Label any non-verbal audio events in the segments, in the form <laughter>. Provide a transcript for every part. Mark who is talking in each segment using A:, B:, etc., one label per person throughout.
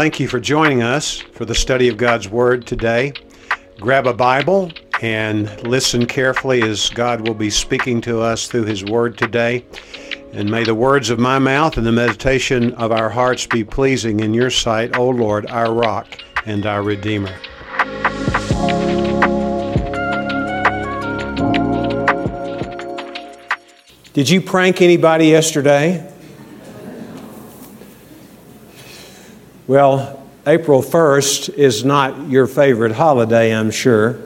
A: Thank you for joining us for the study of God's Word today. Grab a Bible and listen carefully as God will be speaking to us through His Word today. And may the words of my mouth and the meditation of our hearts be pleasing in your sight, O Lord, our rock and our Redeemer. Did you prank anybody yesterday? Well, April 1st is not your favorite holiday, I'm sure.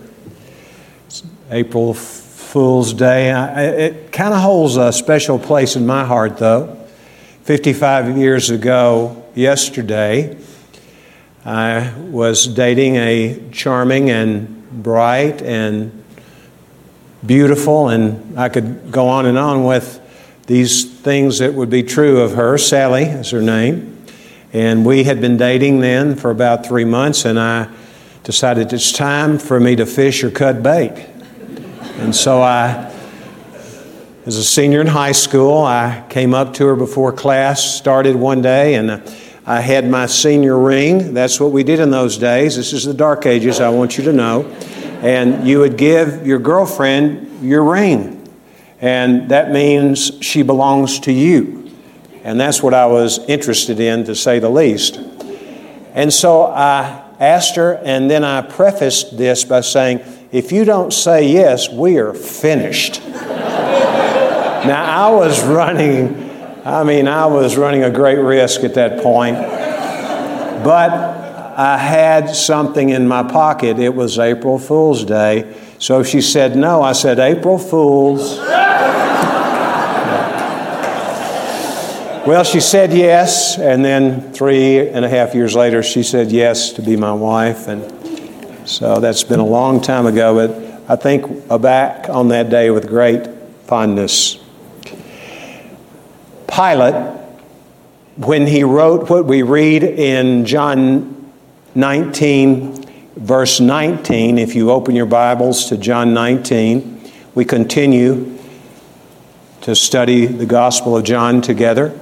A: It's April Fool's Day. It kind of holds a special place in my heart, though. 55 years ago, yesterday, I was dating a charming and bright and beautiful, and I could go on and on with these things that would be true of her. Sally is her name. And we had been dating then for about three months, and I decided it's time for me to fish or cut bait. And so I, as a senior in high school, I came up to her before class started one day, and I had my senior ring. That's what we did in those days. This is the dark ages, I want you to know. And you would give your girlfriend your ring, and that means she belongs to you. And that's what I was interested in, to say the least. And so I asked her, and then I prefaced this by saying, If you don't say yes, we are finished. <laughs> now, I was running, I mean, I was running a great risk at that point. But I had something in my pocket. It was April Fool's Day. So she said no. I said, April Fools. <laughs> Well, she said yes, and then three and a half years later, she said yes to be my wife. And so that's been a long time ago, but I think back on that day with great fondness. Pilate, when he wrote what we read in John 19, verse 19, if you open your Bibles to John 19, we continue to study the Gospel of John together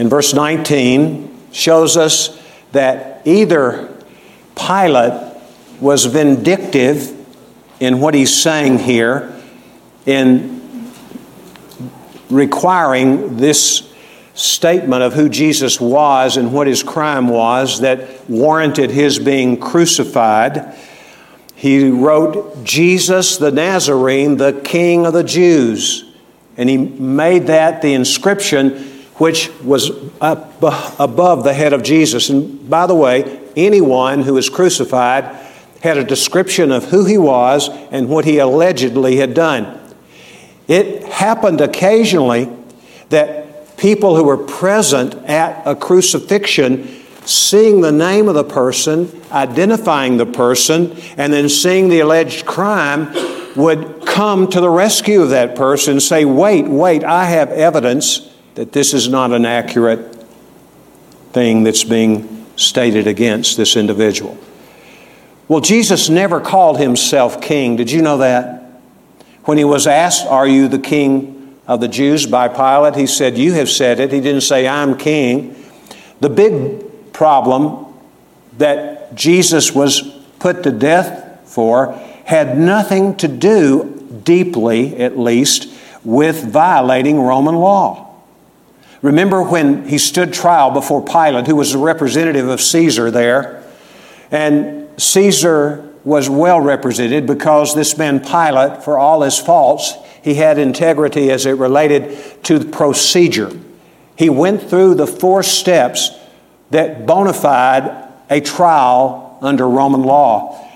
A: in verse 19 shows us that either Pilate was vindictive in what he's saying here in requiring this statement of who Jesus was and what his crime was that warranted his being crucified. He wrote, Jesus the Nazarene, the King of the Jews. And he made that the inscription which was up above the head of Jesus. And by the way, anyone who was crucified had a description of who he was and what he allegedly had done. It happened occasionally that people who were present at a crucifixion, seeing the name of the person, identifying the person, and then seeing the alleged crime, would come to the rescue of that person and say, Wait, wait, I have evidence that this is not an accurate thing that's being stated against this individual. Well, Jesus never called himself king. Did you know that? When he was asked, Are you the king of the Jews by Pilate? He said, You have said it. He didn't say, I'm king. The big problem that Jesus was put to death for had nothing to do, deeply at least, with violating Roman law. Remember when he stood trial before Pilate, who was a representative of Caesar there, and Caesar was well represented because this man Pilate, for all his faults, he had integrity as it related to the procedure. He went through the four steps that bona fide a trial under Roman law.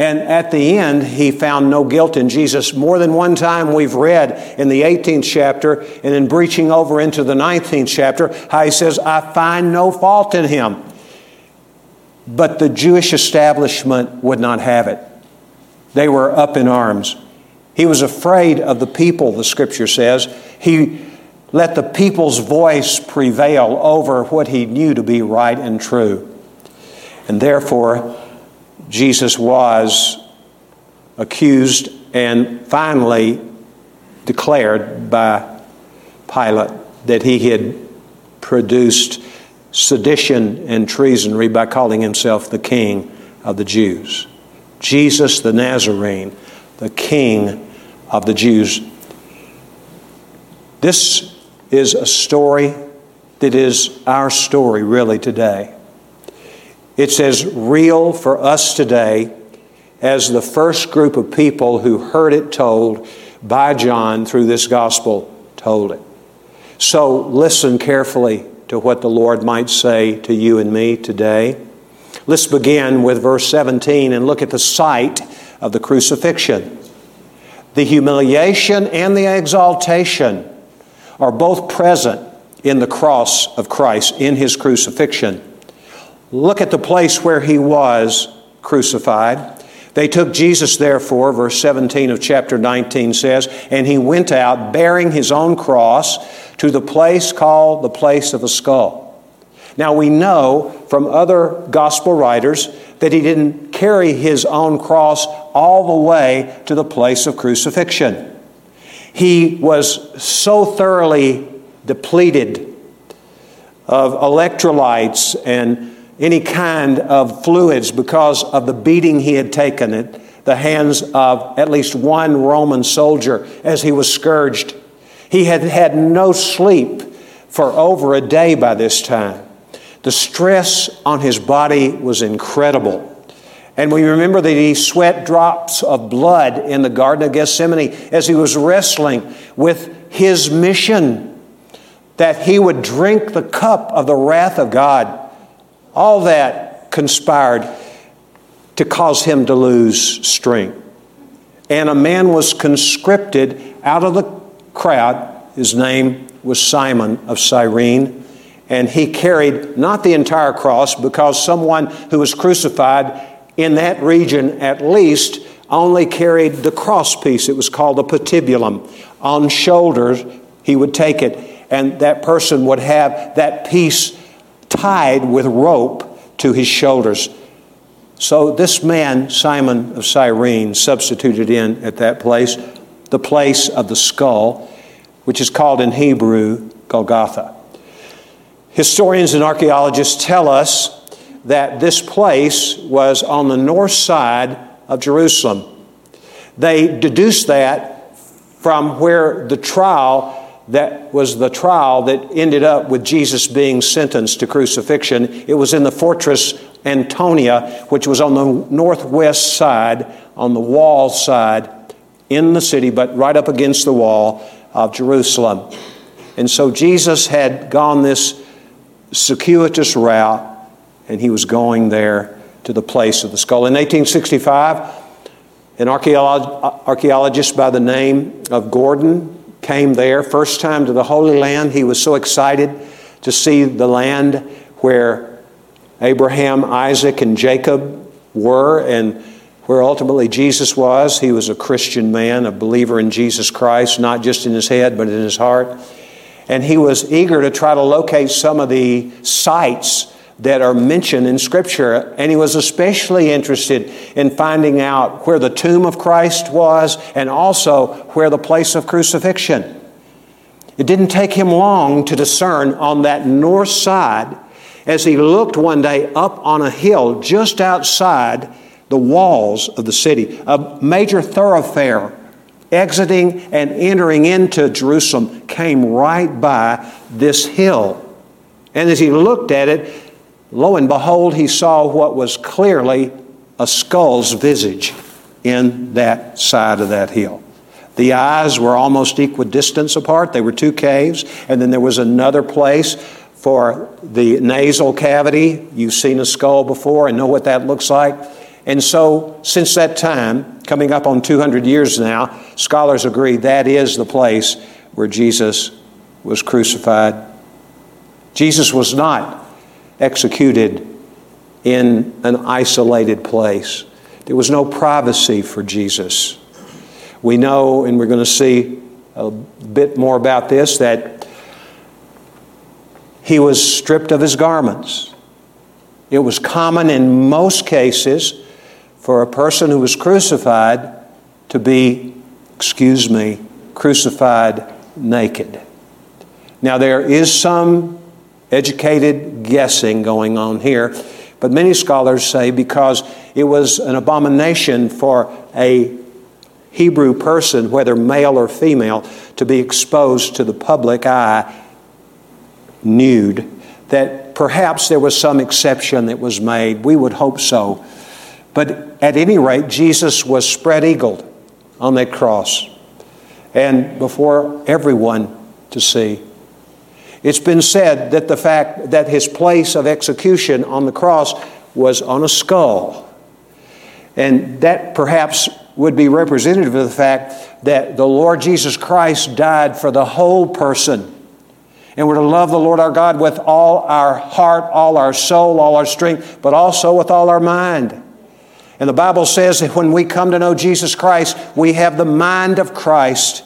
A: And at the end, he found no guilt in Jesus. More than one time, we've read in the 18th chapter and in breaching over into the 19th chapter how he says, I find no fault in him. But the Jewish establishment would not have it. They were up in arms. He was afraid of the people, the scripture says. He let the people's voice prevail over what he knew to be right and true. And therefore, Jesus was accused and finally declared by Pilate that he had produced sedition and treasonry by calling himself the King of the Jews. Jesus the Nazarene, the King of the Jews. This is a story that is our story really today. It's as real for us today as the first group of people who heard it told by John through this gospel told it. So listen carefully to what the Lord might say to you and me today. Let's begin with verse 17 and look at the site of the crucifixion. The humiliation and the exaltation are both present in the cross of Christ, in his crucifixion. Look at the place where he was crucified. They took Jesus, therefore, verse 17 of chapter 19 says, and he went out bearing his own cross to the place called the place of a skull. Now we know from other gospel writers that he didn't carry his own cross all the way to the place of crucifixion. He was so thoroughly depleted of electrolytes and any kind of fluids because of the beating he had taken at the hands of at least one Roman soldier as he was scourged. He had had no sleep for over a day by this time. The stress on his body was incredible. And we remember that he sweat drops of blood in the Garden of Gethsemane as he was wrestling with his mission that he would drink the cup of the wrath of God. All that conspired to cause him to lose strength. And a man was conscripted out of the crowd. His name was Simon of Cyrene. And he carried not the entire cross because someone who was crucified in that region at least only carried the cross piece. It was called the patibulum. On shoulders, he would take it, and that person would have that piece tied with rope to his shoulders. So this man, Simon of Cyrene, substituted in at that place the place of the skull, which is called in Hebrew Golgotha. Historians and archaeologists tell us that this place was on the north side of Jerusalem. They deduced that from where the trial that was the trial that ended up with Jesus being sentenced to crucifixion. It was in the fortress Antonia, which was on the northwest side, on the wall side in the city, but right up against the wall of Jerusalem. And so Jesus had gone this circuitous route and he was going there to the place of the skull. In 1865, an archaeologist by the name of Gordon came there, first time to the Holy Land. He was so excited to see the land where Abraham, Isaac, and Jacob were and where ultimately Jesus was. He was a Christian man, a believer in Jesus Christ, not just in his head, but in his heart. And he was eager to try to locate some of the sites that are mentioned in Scripture, and he was especially interested in finding out where the tomb of Christ was and also where the place of crucifixion. It didn't take him long to discern on that north side as he looked one day up on a hill just outside the walls of the city, a major thoroughfare exiting and entering into Jerusalem came right by this hill. And as he looked at it, Lo and behold, he saw what was clearly a skull's visage in that side of that hill. The eyes were almost equidistant apart. They were two caves, and then there was another place for the nasal cavity. You've seen a skull before and know what that looks like. And so, since that time, coming up on 200 years now, scholars agree that is the place where Jesus was crucified. Jesus was not executed in an isolated place. There was no privacy for Jesus. We know, and we're going to see a bit more about this, that he was stripped of his garments. It was common in most cases for a person who was crucified to be, excuse me, crucified naked. Now, there is some educated guessing going on here. But many scholars say because it was an abomination for a Hebrew person, whether male or female, to be exposed to the public eye nude, that perhaps there was some exception that was made. We would hope so. But at any rate, Jesus was spread eagled on that cross and before everyone to see. It's been said that the fact that his place of execution on the cross was on a skull. And that perhaps would be representative of the fact that the Lord Jesus Christ died for the whole person. And we're to love the Lord our God with all our heart, all our soul, all our strength, but also with all our mind. And the Bible says that when we come to know Jesus Christ, we have the mind of Christ.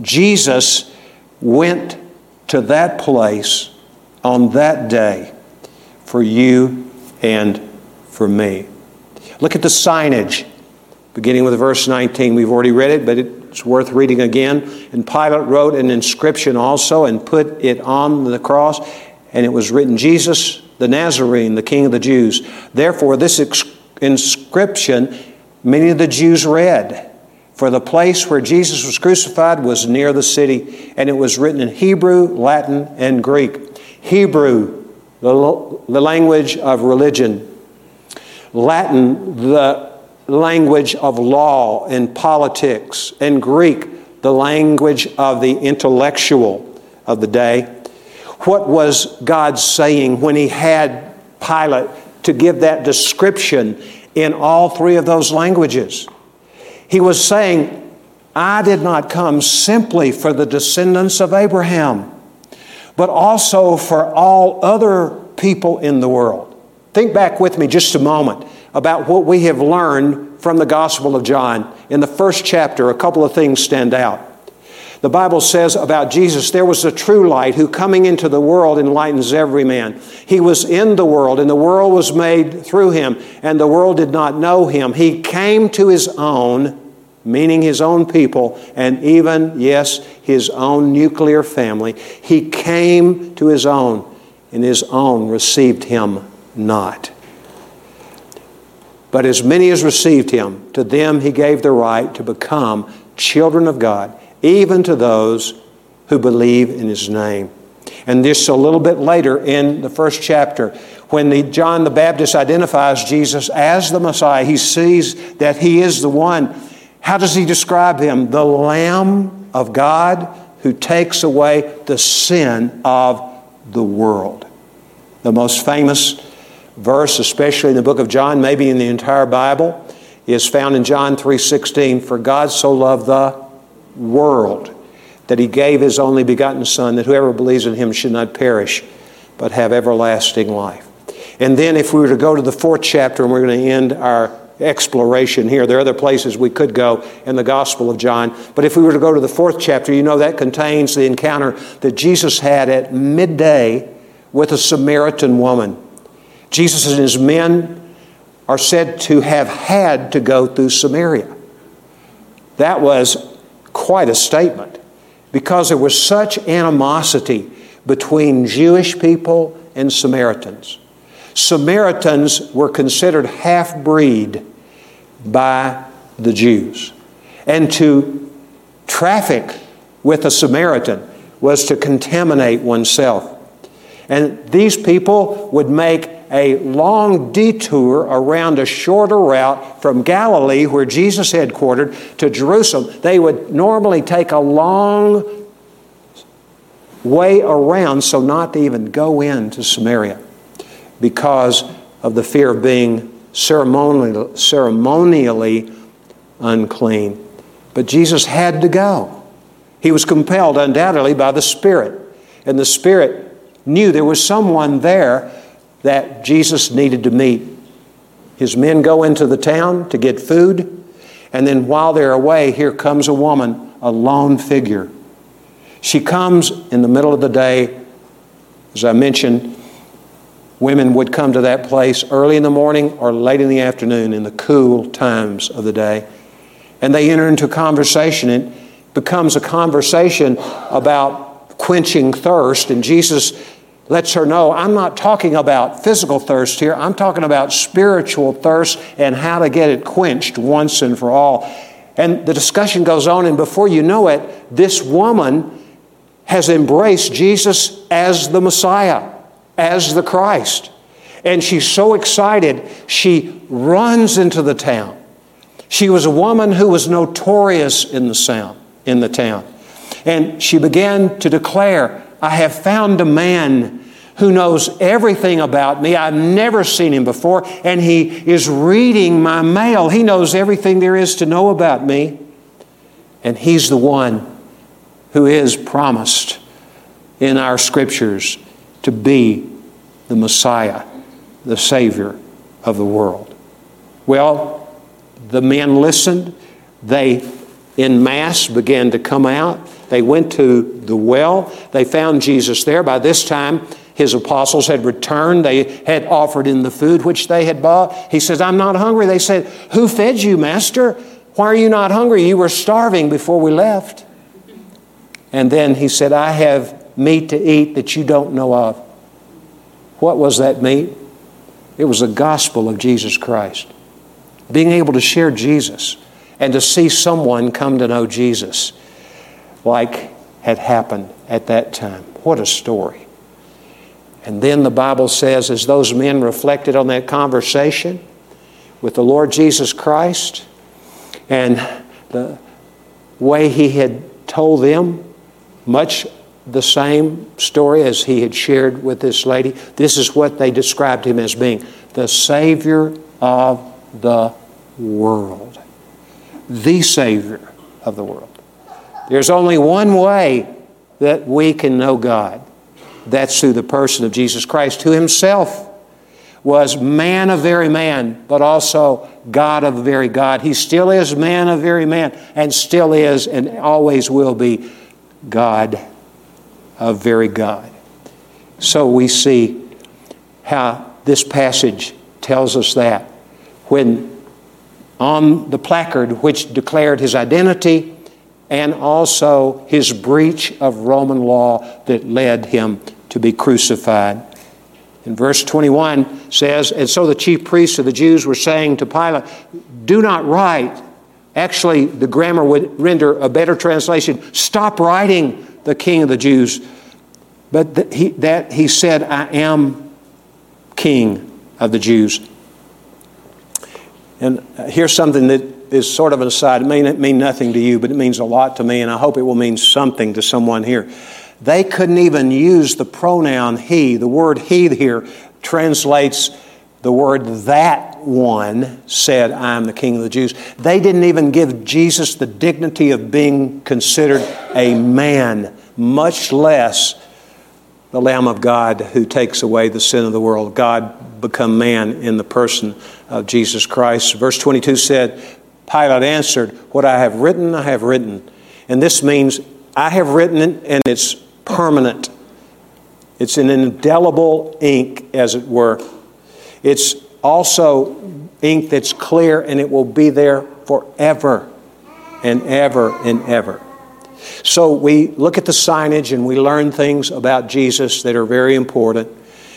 A: Jesus went to that place on that day for you and for me. Look at the signage, beginning with verse 19. We've already read it, but it's worth reading again. And Pilate wrote an inscription also and put it on the cross, and it was written, Jesus the Nazarene, the King of the Jews. Therefore, this inscription many of the Jews read. For the place where Jesus was crucified was near the city, and it was written in Hebrew, Latin, and Greek. Hebrew, the, the language of religion. Latin, the language of law and politics. And Greek, the language of the intellectual of the day. What was God saying when He had Pilate to give that description in all three of those languages? He was saying, I did not come simply for the descendants of Abraham, but also for all other people in the world. Think back with me just a moment about what we have learned from the Gospel of John. In the first chapter, a couple of things stand out. The Bible says about Jesus, there was a true light who coming into the world enlightens every man. He was in the world, and the world was made through him, and the world did not know him. He came to his own, meaning his own people, and even, yes, his own nuclear family. He came to his own, and his own received him not. But as many as received him, to them he gave the right to become children of God even to those who believe in his name. And this a little bit later in the first chapter, when the, John the Baptist identifies Jesus as the Messiah, he sees that he is the one. How does he describe him? The Lamb of God who takes away the sin of the world. The most famous verse, especially in the book of John, maybe in the entire Bible, is found in John 3:16. For God so loved the world that he gave his only begotten Son, that whoever believes in him should not perish, but have everlasting life. And then, if we were to go to the fourth chapter, and we're going to end our exploration here, there are other places we could go in the Gospel of John. But if we were to go to the fourth chapter, you know that contains the encounter that Jesus had at midday with a Samaritan woman. Jesus and his men are said to have had to go through Samaria. That was quite a statement because there was such animosity between Jewish people and Samaritans. Samaritans were considered half breed by the Jews. And to traffic with a Samaritan was to contaminate oneself. And these people would make a long detour around a shorter route from Galilee, where Jesus headquartered, to Jerusalem. They would normally take a long way around so not to even go into Samaria because of the fear of being ceremonially, ceremonially unclean. But Jesus had to go. He was compelled, undoubtedly, by the Spirit. And the Spirit knew there was someone there that Jesus needed to meet. His men go into the town to get food, and then while they're away, here comes a woman, a lone figure. She comes in the middle of the day. As I mentioned, women would come to that place early in the morning or late in the afternoon in the cool times of the day. And they enter into conversation. It becomes a conversation about quenching thirst. And Jesus lets her know I'm not talking about physical thirst here, I'm talking about spiritual thirst and how to get it quenched once and for all. And the discussion goes on, and before you know it, this woman has embraced Jesus as the Messiah, as the Christ. And she's so excited, she runs into the town. She was a woman who was notorious in the sound, in the town. And she began to declare, I have found a man who knows everything about me. I've never seen him before, and he is reading my mail. He knows everything there is to know about me. And he's the one who is promised in our scriptures to be the Messiah, the Savior of the world. Well, the men listened. They, in mass, began to come out. They went to the well. They found Jesus there. By this time, his apostles had returned. They had offered him the food which they had bought. He says, I'm not hungry. They said, Who fed you, Master? Why are you not hungry? You were starving before we left. And then he said, I have meat to eat that you don't know of. What was that meat? It was the gospel of Jesus Christ. Being able to share Jesus and to see someone come to know Jesus like had happened at that time. What a story. And then the Bible says, as those men reflected on that conversation with the Lord Jesus Christ and the way he had told them, much the same story as he had shared with this lady, this is what they described him as being the Savior of the world. The Savior of the world. There's only one way that we can know God that's through the person of Jesus Christ, who himself was man of very man, but also God of very God. He still is man of very man, and still is and always will be God of very God. So we see how this passage tells us that when on the placard which declared his identity and also his breach of Roman law that led him to be crucified. And verse 21 says, And so the chief priests of the Jews were saying to Pilate, Do not write. Actually, the grammar would render a better translation stop writing the king of the Jews. But that he, that he said, I am king of the Jews. And uh, here's something that is sort of an aside. It may mean nothing to you, but it means a lot to me, and I hope it will mean something to someone here. They couldn't even use the pronoun he. The word he here translates the word that one said, I am the king of the Jews. They didn't even give Jesus the dignity of being considered a man, much less the Lamb of God who takes away the sin of the world. God become man in the person of Jesus Christ. Verse 22 said, Pilate answered, What I have written, I have written. And this means I have written it, and it's permanent. It's an indelible ink, as it were. It's also ink that's clear and it will be there forever and ever and ever. So we look at the signage and we learn things about Jesus that are very important.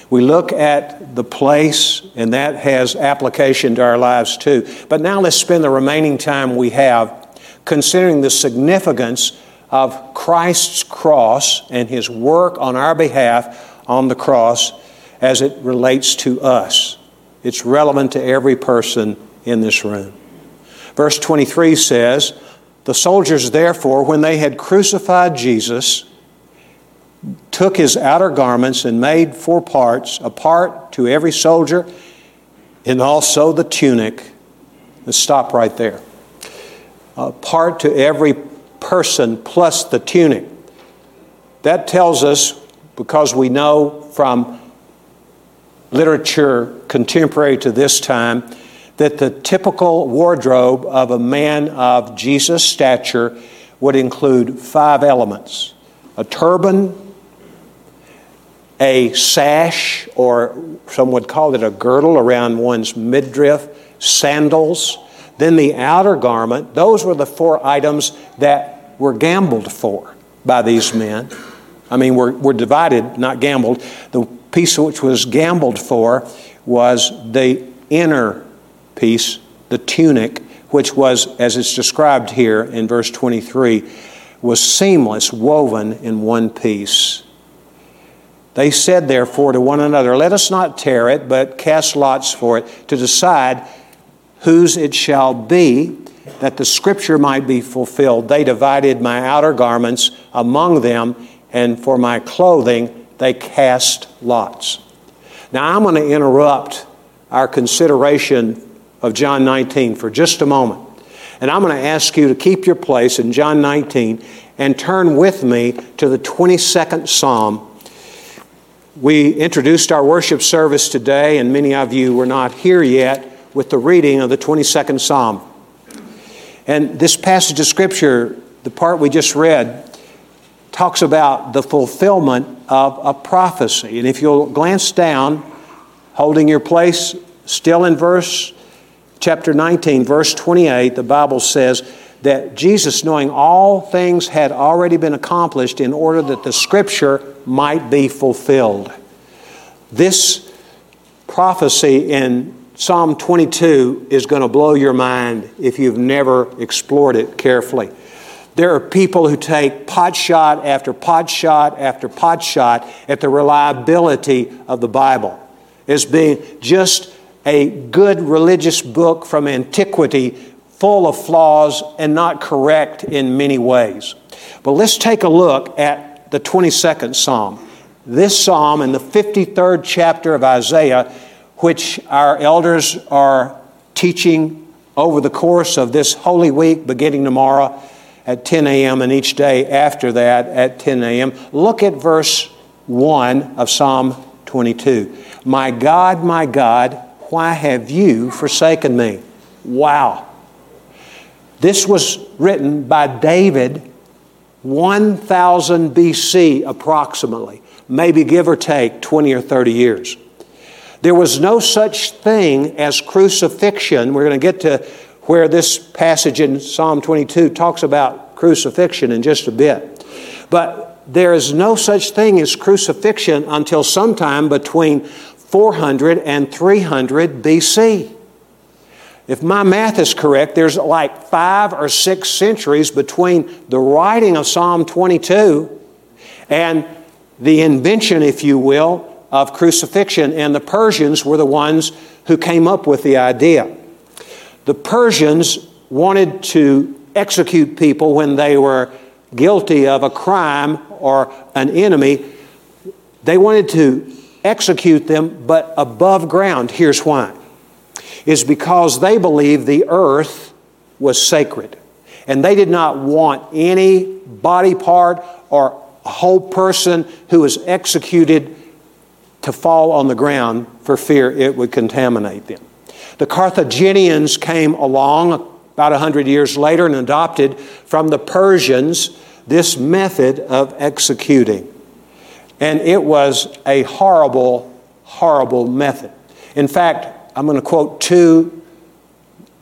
A: We look at the place, and that has application to our lives too. But now let's spend the remaining time we have considering the significance of Christ's cross and his work on our behalf on the cross as it relates to us. It's relevant to every person in this room. Verse 23 says, The soldiers, therefore, when they had crucified Jesus, took his outer garments and made four parts, a part to every soldier, and also the tunic. Let's stop right there. A part to every person plus the tunic. That tells us, because we know from literature contemporary to this time, that the typical wardrobe of a man of Jesus' stature would include five elements a turban, a sash, or some would call it a girdle around one's midriff, sandals, then the outer garment. Those were the four items that were gambled for by these men. I mean, we're, we're divided, not gambled. The piece which was gambled for was the inner piece, the tunic, which was, as it's described here in verse 23, was seamless, woven in one piece. They said, therefore, to one another, Let us not tear it, but cast lots for it, to decide whose it shall be, that the scripture might be fulfilled. They divided my outer garments among them, and for my clothing they cast lots. Now, I'm going to interrupt our consideration of John 19 for just a moment. And I'm going to ask you to keep your place in John 19 and turn with me to the 22nd Psalm. We introduced our worship service today, and many of you were not here yet with the reading of the 22nd Psalm. And this passage of Scripture, the part we just read, talks about the fulfillment of a prophecy. And if you'll glance down, holding your place still in verse chapter 19, verse 28, the Bible says that Jesus, knowing all things had already been accomplished in order that the scripture might be fulfilled. This prophecy in Psalm 22 is going to blow your mind if you've never explored it carefully. There are people who take pot shot after pot shot after pot shot at the reliability of the Bible as being just a good religious book from antiquity full of flaws and not correct in many ways. But let's take a look at the 22nd Psalm. This psalm in the 53rd chapter of Isaiah, which our elders are teaching over the course of this Holy Week beginning tomorrow at 10 a.m. and each day after that at 10 a.m. Look at verse 1 of Psalm 22. My God, my God, why have you forsaken me? Wow. This was written by David 1000 BC, approximately, maybe give or take 20 or 30 years. There was no such thing as crucifixion. We're going to get to where this passage in Psalm 22 talks about crucifixion in just a bit. But there is no such thing as crucifixion until sometime between 400 and 300 BC. If my math is correct, there's like five or six centuries between the writing of Psalm 22 and the invention, if you will, of crucifixion. And the Persians were the ones who came up with the idea. The Persians wanted to execute people when they were guilty of a crime or an enemy. They wanted to execute them, but above ground. Here's why is because they believed the earth was sacred. And they did not want any body part or whole person who was executed to fall on the ground for fear it would contaminate them. The Carthaginians came along about 100 years later and adopted from the Persians this method of executing. And it was a horrible, horrible method. In fact, I'm going to quote two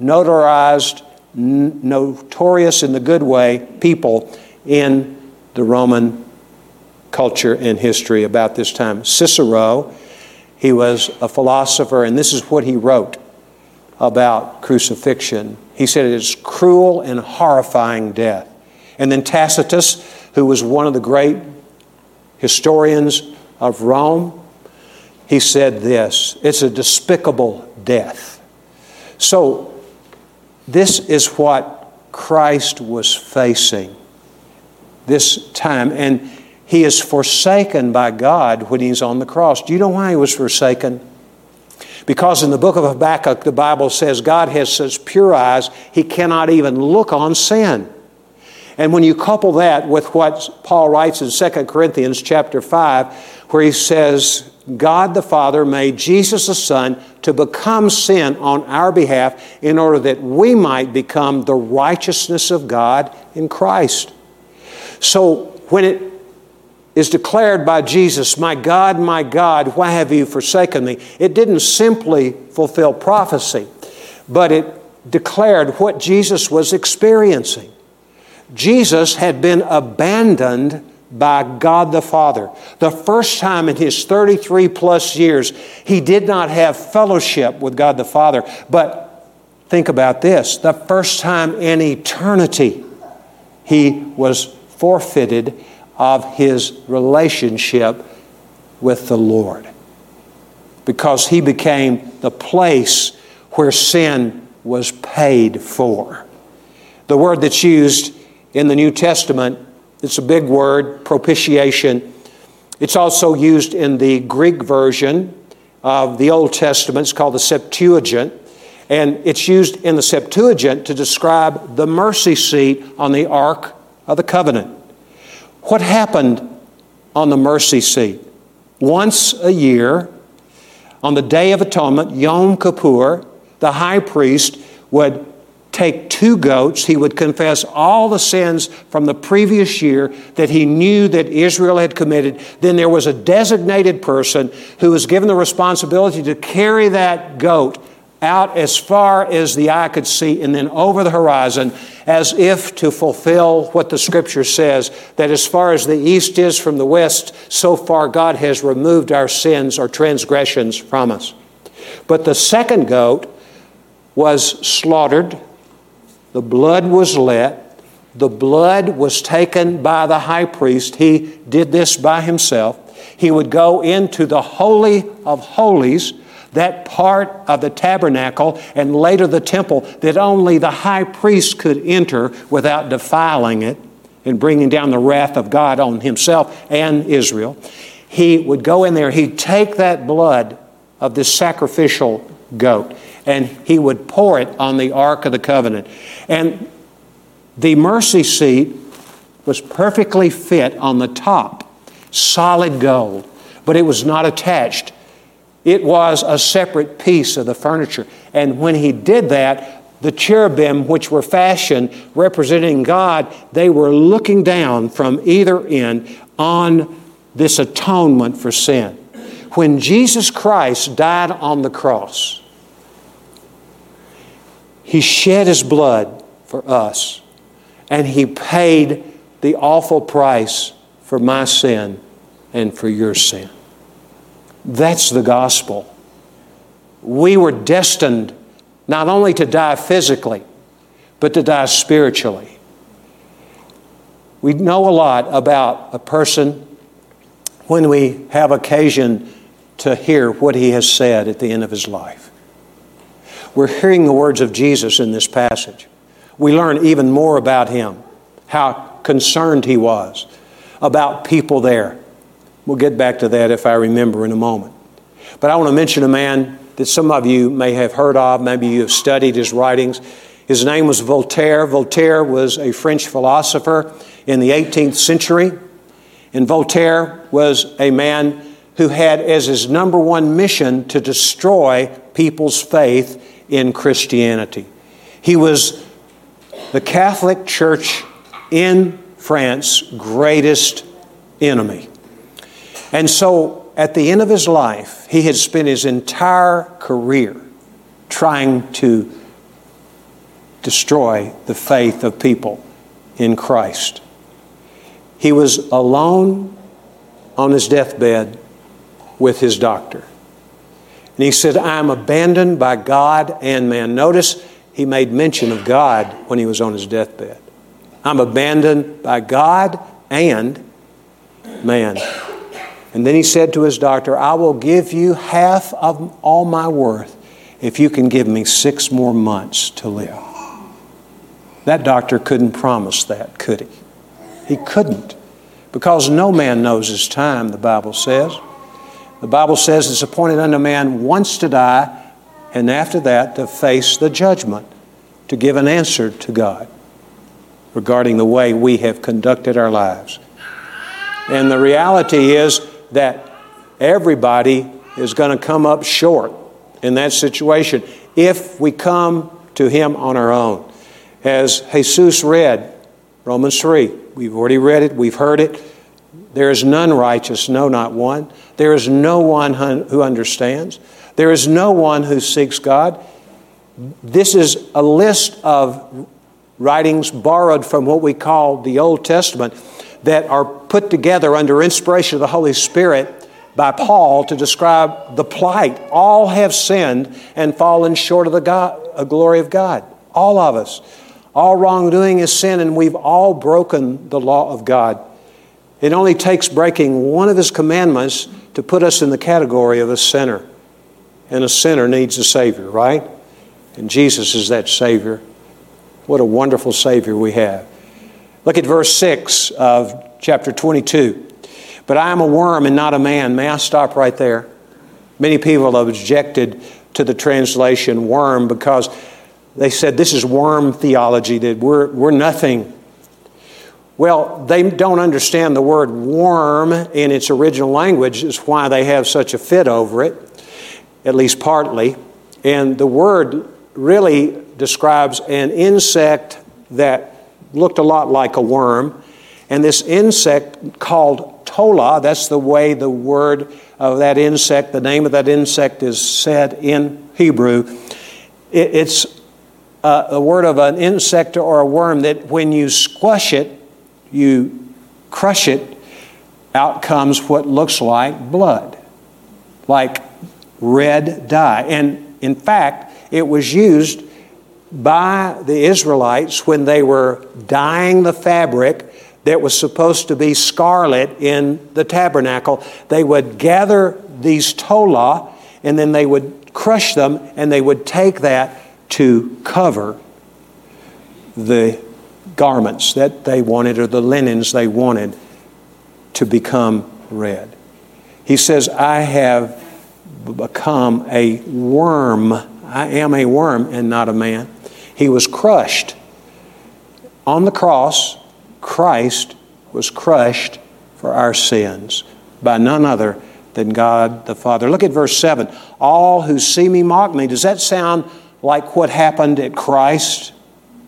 A: notarized, n- notorious in the good way people in the Roman culture and history about this time. Cicero, he was a philosopher, and this is what he wrote about crucifixion. He said it is cruel and horrifying death. And then Tacitus, who was one of the great historians of Rome, he said this it's a despicable death. So, this is what Christ was facing this time. And he is forsaken by God when he's on the cross. Do you know why he was forsaken? Because in the book of Habakkuk, the Bible says God has such pure eyes, he cannot even look on sin. And when you couple that with what Paul writes in 2 Corinthians chapter 5, where he says, God the Father made Jesus the Son to become sin on our behalf in order that we might become the righteousness of God in Christ. So when it is declared by Jesus, My God, my God, why have you forsaken me? It didn't simply fulfill prophecy, but it declared what Jesus was experiencing. Jesus had been abandoned by God the Father. The first time in his 33 plus years, he did not have fellowship with God the Father. But think about this the first time in eternity, he was forfeited of his relationship with the Lord because he became the place where sin was paid for. The word that's used in the New Testament, it's a big word, propitiation. It's also used in the Greek version of the Old Testament. It's called the Septuagint. And it's used in the Septuagint to describe the mercy seat on the Ark of the Covenant. What happened on the mercy seat? Once a year, on the Day of Atonement, Yom Kippur, the high priest would take two goats. He would confess all the sins from the previous year that he knew that Israel had committed. Then there was a designated person who was given the responsibility to carry that goat out as far as the eye could see and then over the horizon as if to fulfill what the scripture says that as far as the east is from the west, so far God has removed our sins or transgressions from us. But the second goat was slaughtered, the blood was let, the blood was taken by the high priest. He did this by himself. He would go into the Holy of Holies that part of the tabernacle and later the temple that only the high priest could enter without defiling it and bringing down the wrath of God on himself and Israel. He would go in there, he'd take that blood of this sacrificial goat and he would pour it on the Ark of the Covenant. And the mercy seat was perfectly fit on the top, solid gold, but it was not attached it was a separate piece of the furniture. And when he did that, the cherubim, which were fashioned representing God, they were looking down from either end on this atonement for sin. When Jesus Christ died on the cross, he shed his blood for us, and he paid the awful price for my sin and for your sin. That's the gospel. We were destined not only to die physically, but to die spiritually. We know a lot about a person when we have occasion to hear what he has said at the end of his life. We're hearing the words of Jesus in this passage. We learn even more about him, how concerned he was about people there, We'll get back to that if I remember in a moment. But I want to mention a man that some of you may have heard of, maybe you have studied his writings. His name was Voltaire. Voltaire was a French philosopher in the 18th century. And Voltaire was a man who had as his number one mission to destroy people's faith in Christianity. He was the Catholic Church in France' greatest enemy. And so at the end of his life, he had spent his entire career trying to destroy the faith of people in Christ. He was alone on his deathbed with his doctor. And he said, I am abandoned by God and man. Notice he made mention of God when he was on his deathbed. I'm abandoned by God and man. And then he said to his doctor, I will give you half of all my worth if you can give me six more months to live. That doctor couldn't promise that, could he? He couldn't. Because no man knows his time, the Bible says. The Bible says it's appointed unto man once to die, and after that to face the judgment, to give an answer to God regarding the way we have conducted our lives. And the reality is, that everybody is going to come up short in that situation if we come to Him on our own. As Jesus read, Romans 3, we've already read it, we've heard it. There is none righteous, no, not one. There is no one who understands. There is no one who seeks God. This is a list of writings borrowed from what we call the Old Testament that are put together under inspiration of the Holy Spirit by Paul to describe the plight. All have sinned and fallen short of the God, uh, glory of God. All of us. All wrongdoing is sin, and we've all broken the law of God. It only takes breaking one of His commandments to put us in the category of a sinner. And a sinner needs a Savior, right? And Jesus is that Savior. What a wonderful Savior we have. Look at verse 6 of chapter 22. But I am a worm and not a man. May I stop right there? Many people have objected to the translation worm because they said this is worm theology, that we're, we're nothing. Well, they don't understand the word worm in its original language, is why they have such a fit over it, at least partly. And the word really describes an insect that looked a lot like a worm. And this insect called tola, that's the way the word of that insect, the name of that insect is said in Hebrew. It's a word of an insect or a worm that when you squash it, you crush it, out comes what looks like blood, like red dye. And in fact, it was used by the Israelites when they were dyeing the fabric that was supposed to be scarlet in the tabernacle. They would gather these tola and then they would crush them and they would take that to cover the garments that they wanted or the linens they wanted to become red. He says, I have become a worm. I am a worm and not a man. He was crushed. On the cross, Christ was crushed for our sins by none other than God the Father. Look at verse 7. All who see me mock me. Does that sound like what happened at Christ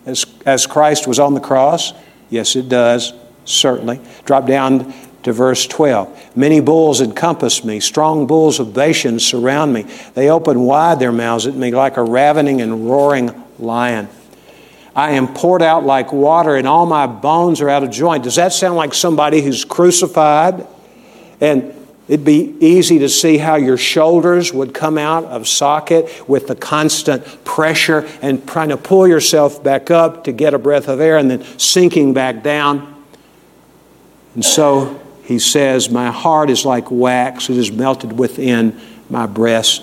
A: as, as Christ was on the cross? Yes, it does, certainly. Drop down to verse 12. Many bulls encompass me, strong bulls of Bashan surround me. They open wide their mouths at me like a ravening and roaring lion. I am poured out like water, and all my bones are out of joint. Does that sound like somebody who's crucified? And It'd be easy to see how your shoulders would come out of socket with the constant pressure and trying to pull yourself back up to get a breath of air and then sinking back down. And so he says, My heart is like wax, it is melted within my breast.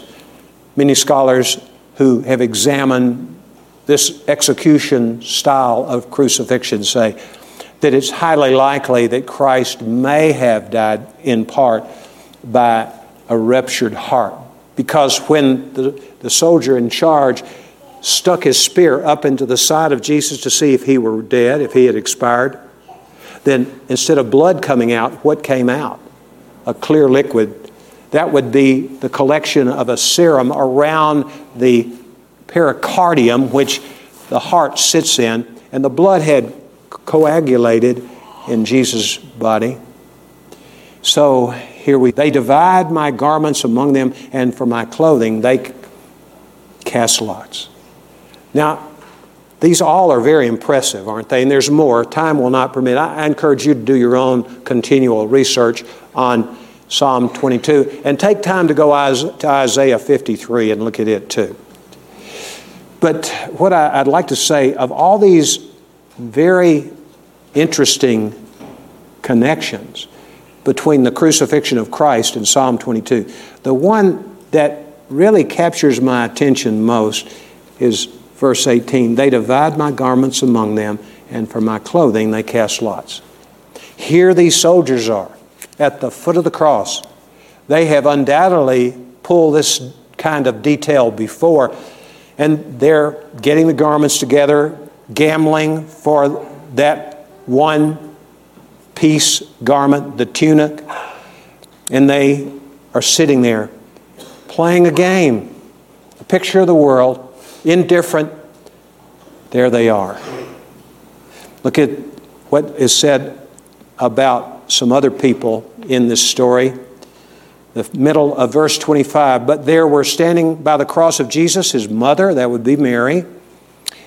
A: Many scholars who have examined this execution style of crucifixion say that it's highly likely that Christ may have died in part by a ruptured heart. Because when the, the soldier in charge stuck his spear up into the side of Jesus to see if he were dead, if he had expired, then instead of blood coming out, what came out? A clear liquid. That would be the collection of a serum around the pericardium, which the heart sits in, and the blood had coagulated in Jesus' body. So here we they divide my garments among them and for my clothing they cast lots. Now these all are very impressive aren't they? And there's more. Time will not permit. I encourage you to do your own continual research on psalm 22 and take time to go to isaiah 53 and look at it too but what i'd like to say of all these very interesting connections between the crucifixion of Christ and Psalm 22. The one that really captures my attention most is verse 18 They divide my garments among them, and for my clothing they cast lots. Here these soldiers are at the foot of the cross. They have undoubtedly pulled this kind of detail before, and they're getting the garments together, gambling for that one piece garment, the tunic, and they are sitting there playing a game, a picture of the world, indifferent. There they are. Look at what is said about some other people in this story. The middle of verse 25. But there were standing by the cross of Jesus his mother, that would be Mary,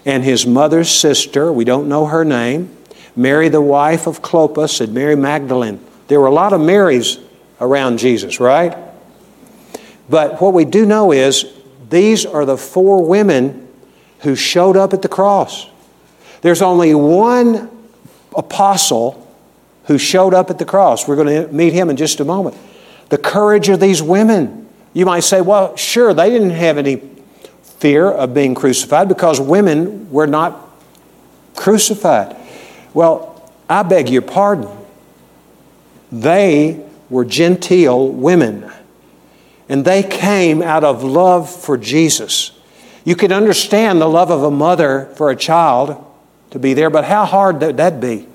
A: and his mother's sister, we don't know her name, Mary, the wife of Clopas, and Mary Magdalene. There were a lot of Marys around Jesus, right? But what we do know is these are the four women who showed up at the cross. There's only one apostle who showed up at the cross. We're going to meet him in just a moment. The courage of these women. You might say, well, sure, they didn't have any fear of being crucified because women were not crucified. Well, I beg your pardon. They were genteel women, and they came out of love for Jesus. You can understand the love of a mother for a child to be there, but how hard would that be?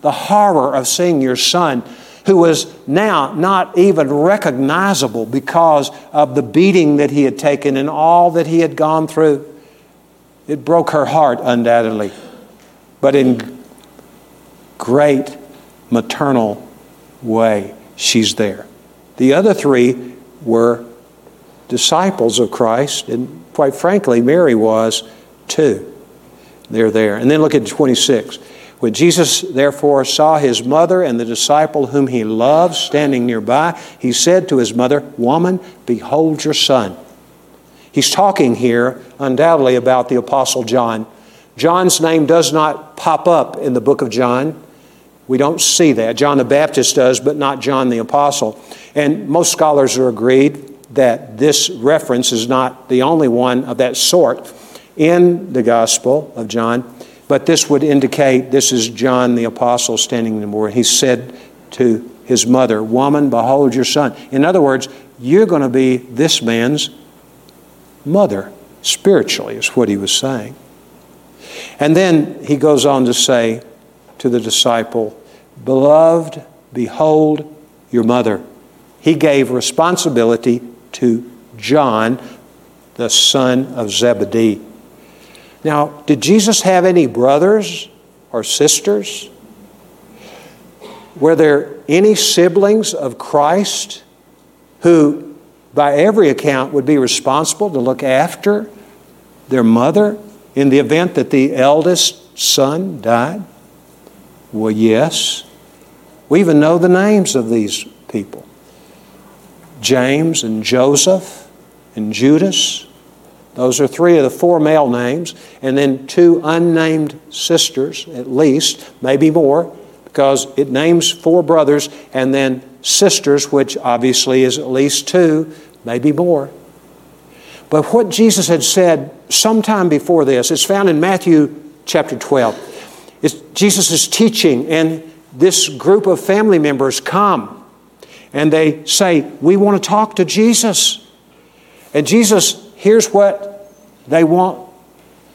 A: The horror of seeing your son, who was now not even recognizable because of the beating that he had taken and all that he had gone through. It broke her heart, undoubtedly. But in great maternal way, she's there. The other three were disciples of Christ, and quite frankly, Mary was too. They're there. And then look at 26. When Jesus therefore saw his mother and the disciple whom he loved standing nearby, he said to his mother, Woman, behold your son. He's talking here undoubtedly about the Apostle John. John's name does not pop up in the book of John. We don't see that. John the Baptist does, but not John the Apostle. And most scholars are agreed that this reference is not the only one of that sort in the Gospel of John. But this would indicate this is John the Apostle standing in the morning. He said to his mother, Woman, behold your son. In other words, you're going to be this man's mother, spiritually, is what he was saying. And then he goes on to say to the disciple, Beloved, behold your mother. He gave responsibility to John, the son of Zebedee. Now, did Jesus have any brothers or sisters? Were there any siblings of Christ who, by every account, would be responsible to look after their mother in the event that the eldest son died? Well, yes. We even know the names of these people James and Joseph and Judas. Those are three of the four male names, and then two unnamed sisters, at least, maybe more, because it names four brothers, and then sisters, which obviously is at least two, maybe more. But what Jesus had said sometime before this, it's found in Matthew chapter 12. It's, Jesus is teaching, and this group of family members come and they say, We want to talk to Jesus. And Jesus here's what they want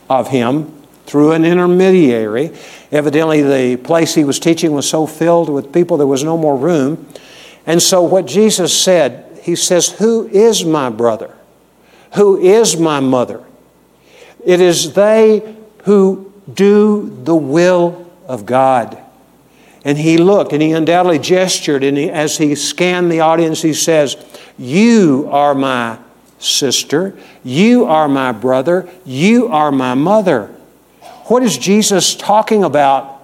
A: of him through an intermediary. Evidently, the place he was teaching was so filled with people there was no more room. And so, what Jesus said, he says, Who is my brother? Who is my mother? It is they who do the will of God. And he looked and he undoubtedly gestured, and he, as he scanned the audience, he says, You are my sister. You are my brother. You are my mother. What is Jesus talking about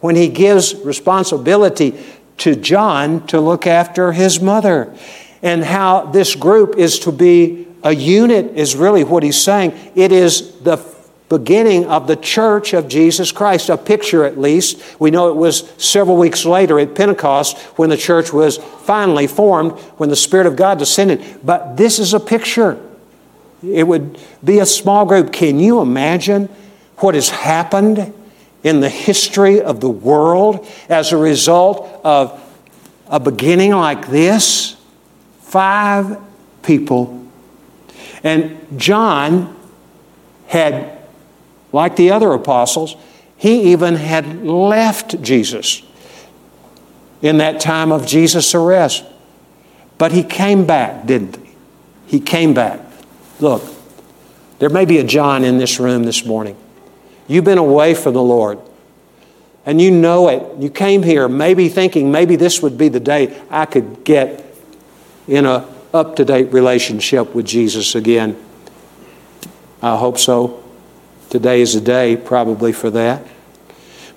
A: when he gives responsibility to John to look after his mother? And how this group is to be a unit is really what he's saying. It is the beginning of the church of Jesus Christ, a picture at least. We know it was several weeks later at Pentecost when the church was finally formed, when the Spirit of God descended. But this is a picture. It would be a small group. Can you imagine what has happened in the history of the world as a result of a beginning like this? Five people. And John had like the other apostles, he even had left Jesus in that time of Jesus' arrest. But he came back, didn't he? He came back. Look, there may be a John in this room this morning. You've been away from the Lord. And you know it. You came here maybe thinking maybe this would be the day I could get in a up to date relationship with Jesus again. I hope so. Today is a day probably for that.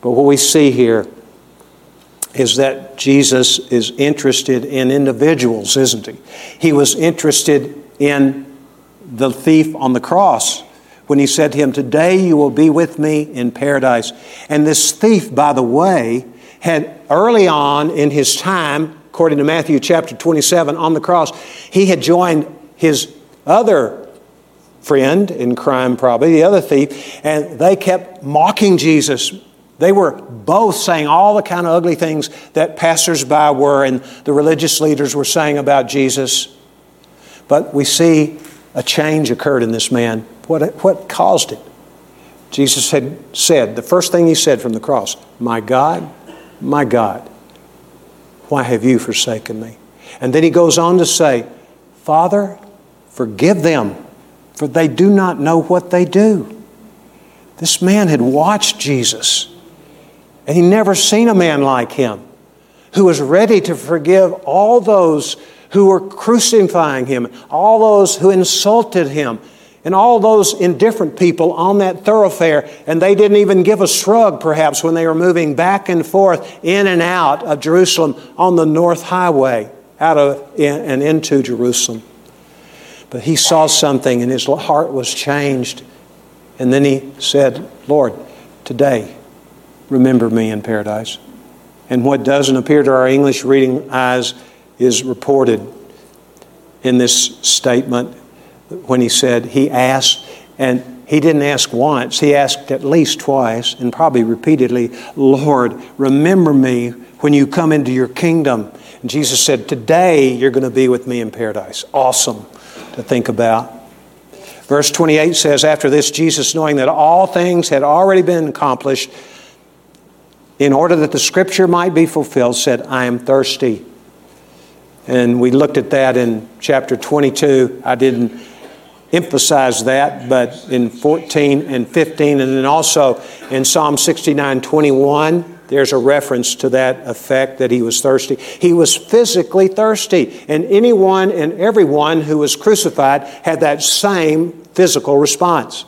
A: But what we see here is that Jesus is interested in individuals, isn't he? He was interested in the thief on the cross when he said to him, Today you will be with me in paradise. And this thief, by the way, had early on in his time, according to Matthew chapter 27, on the cross, he had joined his other friend in crime, probably, the other thief, and they kept mocking Jesus. They were both saying all the kind of ugly things that passersby were and the religious leaders were saying about Jesus. But we see a change occurred in this man. What, what caused it? Jesus had said, the first thing he said from the cross, My God, my God, why have you forsaken me? And then he goes on to say, Father, forgive them, for they do not know what they do. This man had watched Jesus, and he never seen a man like him who was ready to forgive all those who were crucifying him, all those who insulted him, and all those indifferent people on that thoroughfare, and they didn't even give a shrug perhaps when they were moving back and forth in and out of Jerusalem on the North Highway, out of and into Jerusalem. But he saw something and his heart was changed. And then he said, Lord, today, remember me in paradise. And what doesn't appear to our English reading eyes is reported in this statement when he said he asked, and he didn't ask once, he asked at least twice, and probably repeatedly, Lord, remember me when you come into your kingdom. And Jesus said, Today you're going to be with me in paradise. Awesome to think about. Verse 28 says, After this, Jesus, knowing that all things had already been accomplished, in order that the scripture might be fulfilled, said, I am thirsty. And we looked at that in chapter 22. I didn't emphasize that, but in 14 and 15, and then also in Psalm 69 21, there's a reference to that effect that he was thirsty. He was physically thirsty, and anyone and everyone who was crucified had that same physical response.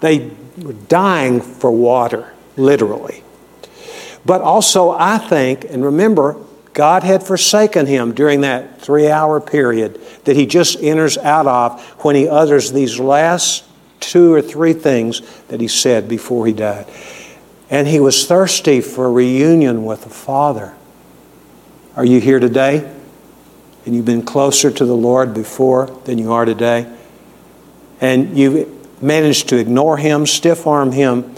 A: They were dying for water, literally. But also, I think, and remember, God had forsaken him during that three hour period that he just enters out of when he utters these last two or three things that he said before he died. And he was thirsty for reunion with the Father. Are you here today? And you've been closer to the Lord before than you are today? And you've managed to ignore him, stiff arm him,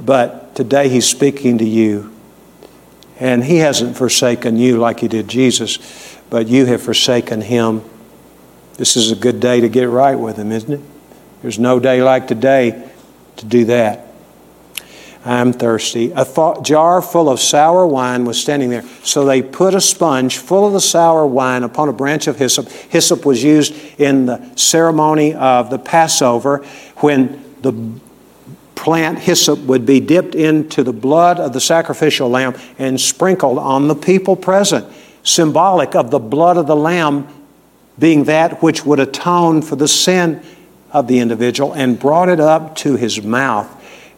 A: but today he's speaking to you and He hasn't forsaken you like He did Jesus, but you have forsaken Him. This is a good day to get right with Him, isn't it? There's no day like today to do that. I'm thirsty. A jar full of sour wine was standing there. So they put a sponge full of the sour wine upon a branch of hyssop. Hyssop was used in the ceremony of the Passover when the plant hyssop would be dipped into the blood of the sacrificial lamb and sprinkled on the people present, symbolic of the blood of the lamb being that which would atone for the sin of the individual and brought it up to his mouth.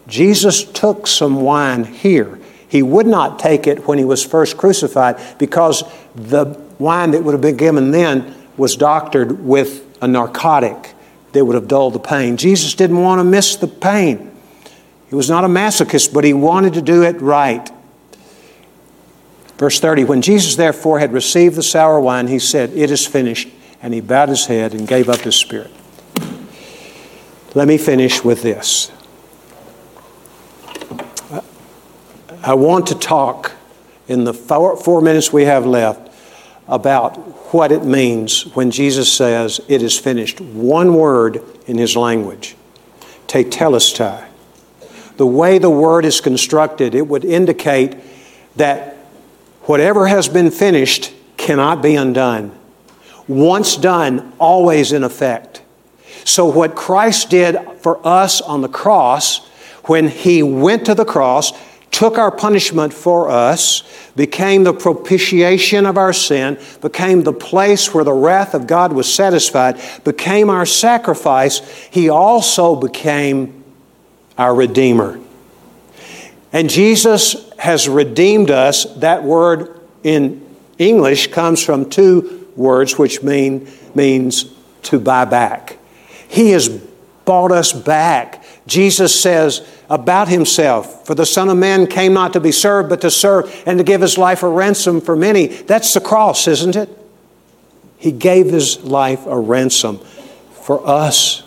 A: Jesus took some wine here. He would not take it when he was first crucified because the wine that would have been given then was doctored with a narcotic that would have dulled the pain. Jesus didn't want to miss the pain. He was not a masochist, but he wanted to do it right. Verse 30 When Jesus therefore had received the sour wine, he said, It is finished. And he bowed his head and gave up his spirit. Let me finish with this. I want to talk in the four, four minutes we have left about what it means when Jesus says, It is finished. One word in his language, tetelestai the way the word is constructed, it would indicate that whatever has been finished cannot be undone. Once done, always in effect. So, what Christ did for us on the cross, when He went to the cross, took our punishment for us, became the propitiation of our sin, became the place where the wrath of God was satisfied, became our sacrifice, He also became our Redeemer. And Jesus has redeemed us. That word in English comes from two words which mean means to buy back. He has bought us back. Jesus says about himself, For the Son of Man came not to be served, but to serve and to give his life a ransom for many. That's the cross, isn't it? He gave his life a ransom for us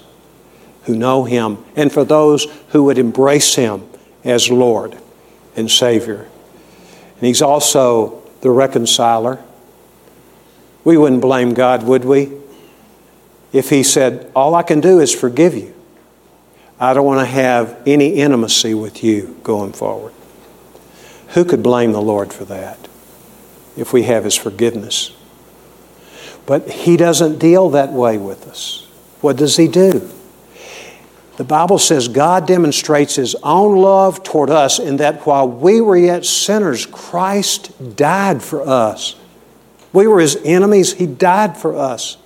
A: who know him and for those who would embrace him as Lord and Savior. And he's also the reconciler. We wouldn't blame God, would we? If he said, All I can do is forgive you. I don't want to have any intimacy with you going forward. Who could blame the Lord for that if we have his forgiveness? But he doesn't deal that way with us. What does he do? The Bible says God demonstrates His own love toward us in that while we were yet sinners, Christ died for us. We were His enemies, He died for us.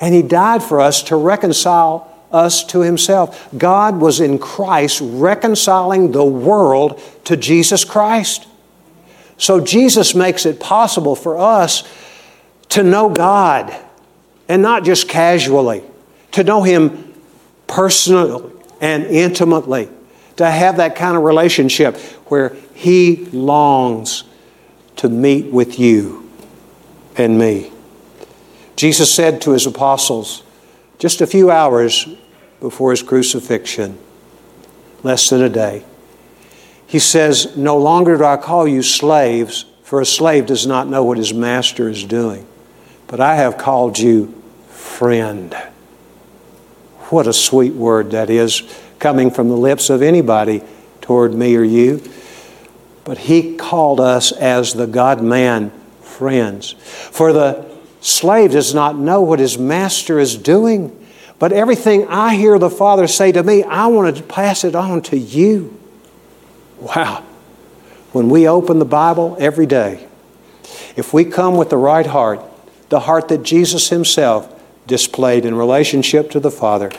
A: And He died for us to reconcile us to Himself. God was in Christ reconciling the world to Jesus Christ. So Jesus makes it possible for us to know God and not just casually, to know Him personally and intimately, to have that kind of relationship where He longs to meet with you and me. Jesus said to His apostles just a few hours before His crucifixion, less than a day, He says, No longer do I call you slaves, for a slave does not know what his master is doing, but I have called you friend. What a sweet word that is coming from the lips of anybody toward me or you. But he called us as the God man friends. For the slave does not know what his master is doing, but everything I hear the Father say to me, I want to pass it on to you. Wow. When we open the Bible every day, if we come with the right heart, the heart that Jesus Himself displayed in relationship to the Father.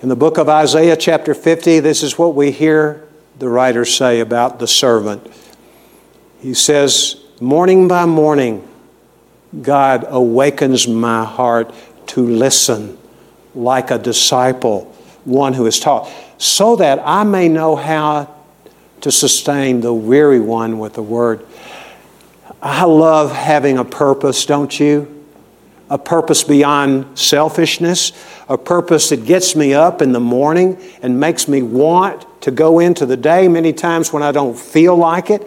A: In the book of Isaiah, chapter 50, this is what we hear the writer say about the servant. He says, Morning by morning, God awakens my heart to listen like a disciple, one who is taught, so that I may know how to sustain the weary one with the word. I love having a purpose, don't you? a purpose beyond selfishness, a purpose that gets me up in the morning and makes me want to go into the day many times when I don't feel like it.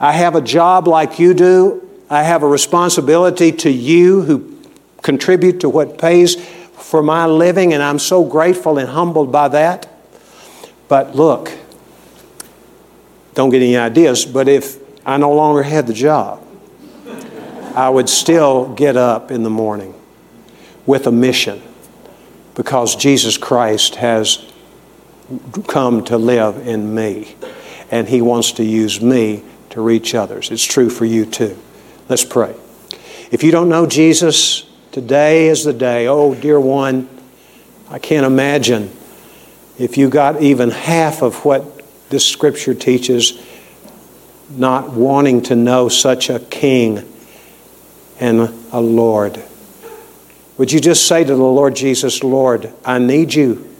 A: I have a job like you do. I have a responsibility to you who contribute to what pays for my living, and I'm so grateful and humbled by that. But look, don't get any ideas, but if I no longer had the job, I would still get up in the morning with a mission because Jesus Christ has come to live in me and He wants to use me to reach others. It's true for you too. Let's pray. If you don't know Jesus, today is the day. Oh, dear one, I can't imagine if you got even half of what this scripture teaches, not wanting to know such a king and a Lord. Would you just say to the Lord Jesus, Lord, I need you.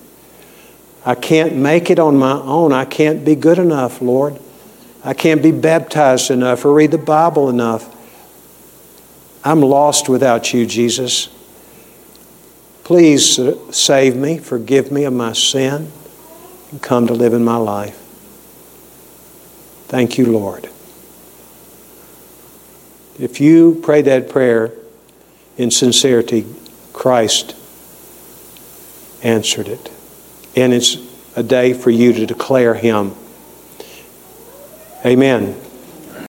A: I can't make it on my own. I can't be good enough, Lord. I can't be baptized enough or read the Bible enough. I'm lost without you, Jesus. Please uh, save me, forgive me of my sin, and come to live in my life. Thank you, Lord. If you pray that prayer in sincerity, Christ answered it. And it's a day for you to declare Him. Amen.